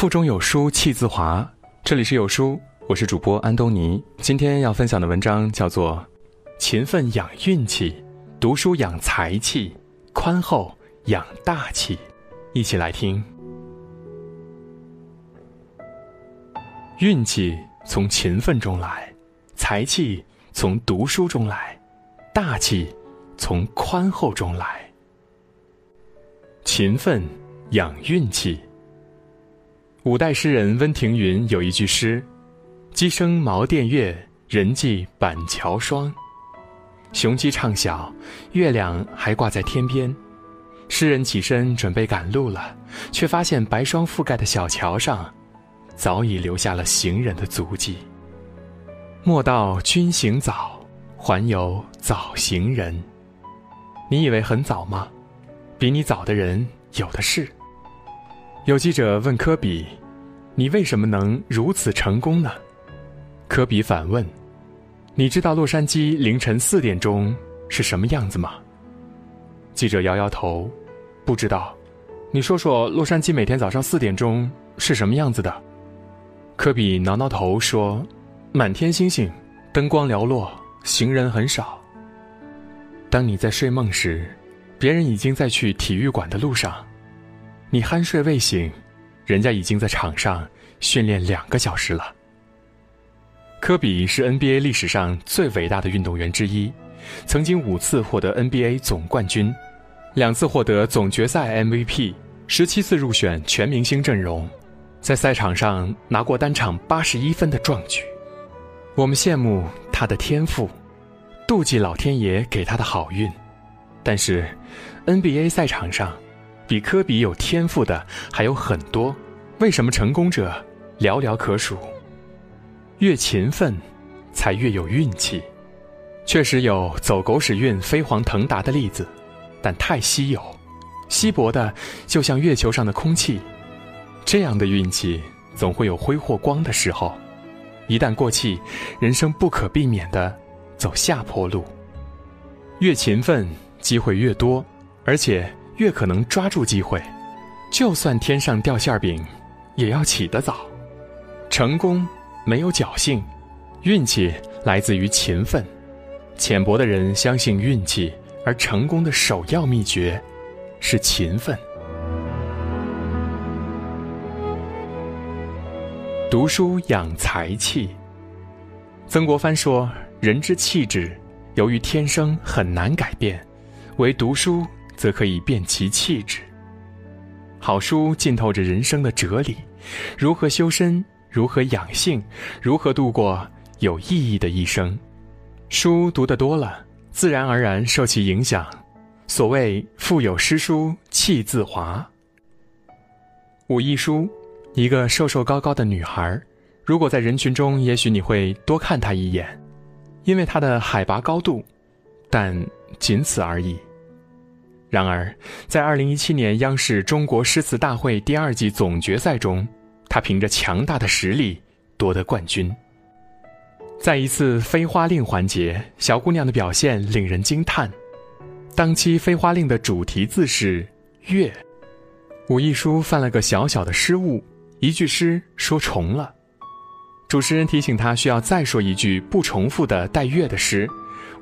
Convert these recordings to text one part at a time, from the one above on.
腹中有书气自华。这里是有书，我是主播安东尼。今天要分享的文章叫做《勤奋养运气，读书养才气，宽厚养大气》。一起来听。运气从勤奋中来，财气从读书中来，大气从宽厚中来。勤奋养运气。五代诗人温庭筠有一句诗：“鸡声茅店月，人迹板桥霜。”雄鸡唱晓，月亮还挂在天边。诗人起身准备赶路了，却发现白霜覆盖的小桥上，早已留下了行人的足迹。莫道君行早，还有早行人。你以为很早吗？比你早的人有的是。有记者问科比：“你为什么能如此成功呢？”科比反问：“你知道洛杉矶凌晨四点钟是什么样子吗？”记者摇摇头：“不知道。”你说说洛杉矶每天早上四点钟是什么样子的？科比挠挠头说：“满天星星，灯光寥落，行人很少。当你在睡梦时，别人已经在去体育馆的路上。”你酣睡未醒，人家已经在场上训练两个小时了。科比是 NBA 历史上最伟大的运动员之一，曾经五次获得 NBA 总冠军，两次获得总决赛 MVP，十七次入选全明星阵容，在赛场上拿过单场八十一分的壮举。我们羡慕他的天赋，妒忌老天爷给他的好运，但是 NBA 赛场上。比科比有天赋的还有很多，为什么成功者寥寥可数？越勤奋，才越有运气。确实有走狗屎运飞黄腾达的例子，但太稀有，稀薄的就像月球上的空气。这样的运气总会有挥霍光的时候，一旦过气，人生不可避免的走下坡路。越勤奋，机会越多，而且。越可能抓住机会，就算天上掉馅饼，也要起得早。成功没有侥幸，运气来自于勤奋。浅薄的人相信运气，而成功的首要秘诀是勤奋。读书养才气。曾国藩说：“人之气质，由于天生很难改变，唯读书。”则可以变其气质。好书浸透着人生的哲理，如何修身，如何养性，如何度过有意义的一生。书读得多了，自然而然受其影响。所谓“腹有诗书气自华”。武亦姝，一个瘦瘦高高的女孩，如果在人群中，也许你会多看她一眼，因为她的海拔高度，但仅此而已。然而，在二零一七年央视中国诗词大会第二季总决赛中，他凭着强大的实力夺得冠军。在一次飞花令环节，小姑娘的表现令人惊叹。当期飞花令的主题字是“月”，武亦姝犯了个小小的失误，一句诗说重了。主持人提醒他需要再说一句不重复的带“月”的诗，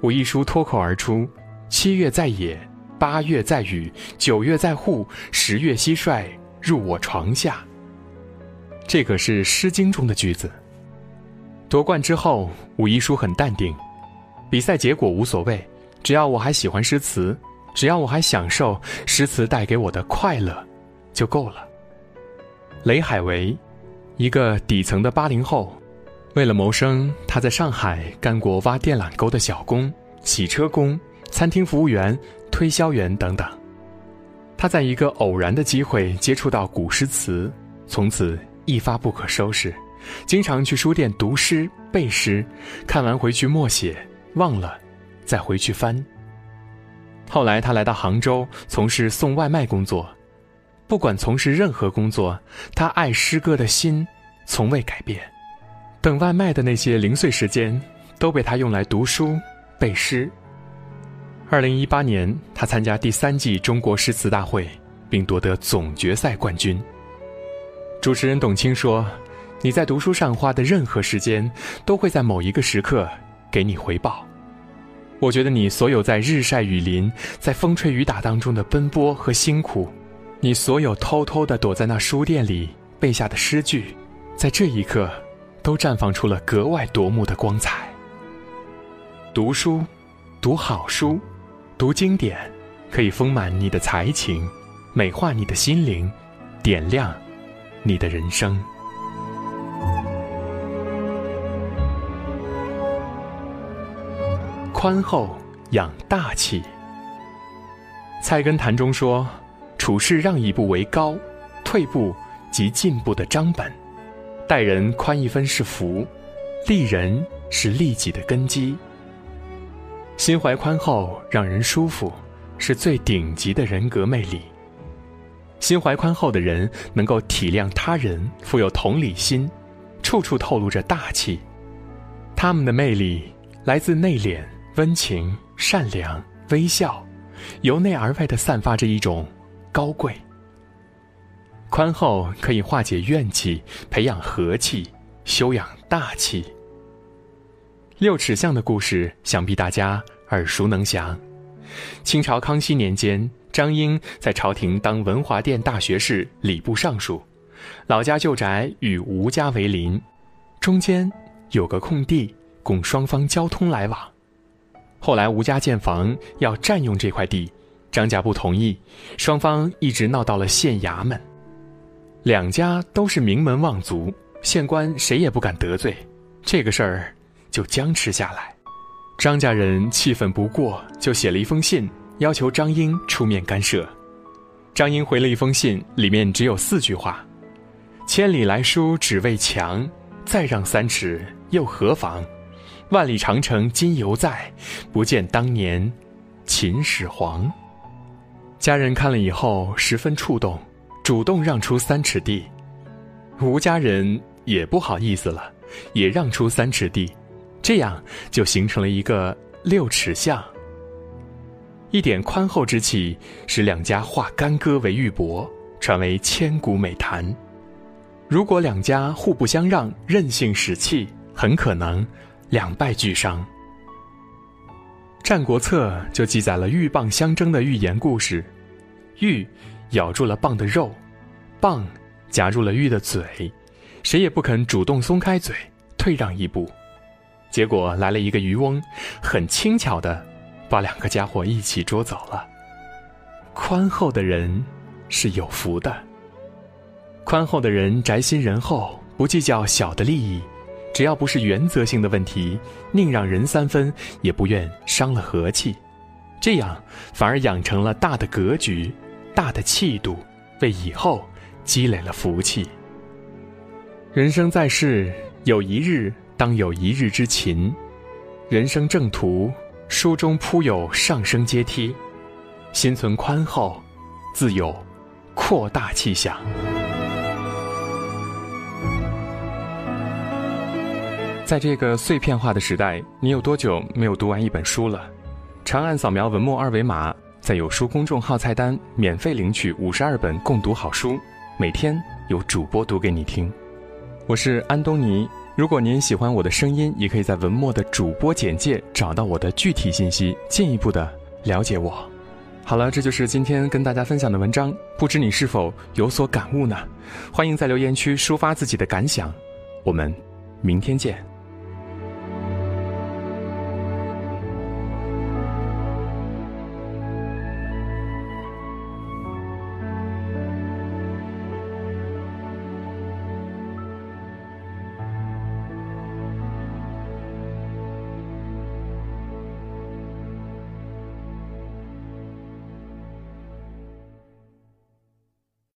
武亦姝脱口而出：“七月在野。”八月在雨，九月在户，十月蟋蟀入我床下。这可是《诗经》中的句子。夺冠之后，武亦姝很淡定，比赛结果无所谓，只要我还喜欢诗词，只要我还享受诗词带给我的快乐，就够了。雷海为，一个底层的八零后，为了谋生，他在上海干过挖电缆沟的小工、洗车工、餐厅服务员。推销员等等，他在一个偶然的机会接触到古诗词，从此一发不可收拾，经常去书店读诗背诗，看完回去默写，忘了再回去翻。后来他来到杭州从事送外卖工作，不管从事任何工作，他爱诗歌的心从未改变。等外卖的那些零碎时间，都被他用来读书背诗。二零一八年，他参加第三季中国诗词大会，并夺得总决赛冠军。主持人董卿说：“你在读书上花的任何时间，都会在某一个时刻给你回报。”我觉得你所有在日晒雨淋、在风吹雨打当中的奔波和辛苦，你所有偷偷的躲在那书店里背下的诗句，在这一刻，都绽放出了格外夺目的光彩。读书，读好书，读经典，可以丰满你的才情，美化你的心灵，点亮你的人生。宽厚养大气。菜根谭中说：“处事让一步为高，退步即进步的章本。待人宽一分是福，利人是利己的根基。心怀宽厚，让人舒服，是最顶级的人格魅力。心怀宽厚的人能够体谅他人，富有同理心，处处透露着大气。他们的魅力来自内敛。”温情、善良、微笑，由内而外的散发着一种高贵。宽厚可以化解怨气，培养和气，修养大气。六尺巷的故事，想必大家耳熟能详。清朝康熙年间，张英在朝廷当文华殿大学士、礼部尚书，老家旧宅与吴家为邻，中间有个空地，供双方交通来往。后来吴家建房要占用这块地，张家不同意，双方一直闹到了县衙门。两家都是名门望族，县官谁也不敢得罪，这个事儿就僵持下来。张家人气愤不过，就写了一封信，要求张英出面干涉。张英回了一封信，里面只有四句话：“千里来书只为墙，再让三尺又何妨。”万里长城今犹在，不见当年秦始皇。家人看了以后十分触动，主动让出三尺地。吴家人也不好意思了，也让出三尺地，这样就形成了一个六尺巷。一点宽厚之气，使两家化干戈为玉帛，传为千古美谈。如果两家互不相让，任性使气，很可能。两败俱伤，《战国策》就记载了鹬蚌相争的寓言故事。鹬咬住了蚌的肉，蚌夹住了鹬的嘴，谁也不肯主动松开嘴，退让一步。结果来了一个渔翁，很轻巧的把两个家伙一起捉走了。宽厚的人是有福的，宽厚的人宅心仁厚，不计较小的利益。只要不是原则性的问题，宁让人三分，也不愿伤了和气，这样反而养成了大的格局、大的气度，为以后积累了福气。人生在世，有一日当有一日之勤，人生正途，书中铺有上升阶梯，心存宽厚，自有扩大气象。在这个碎片化的时代，你有多久没有读完一本书了？长按扫描文末二维码，在有书公众号菜单免费领取五十二本共读好书，每天有主播读给你听。我是安东尼。如果您喜欢我的声音，也可以在文末的主播简介找到我的具体信息，进一步的了解我。好了，这就是今天跟大家分享的文章，不知你是否有所感悟呢？欢迎在留言区抒发自己的感想。我们明天见。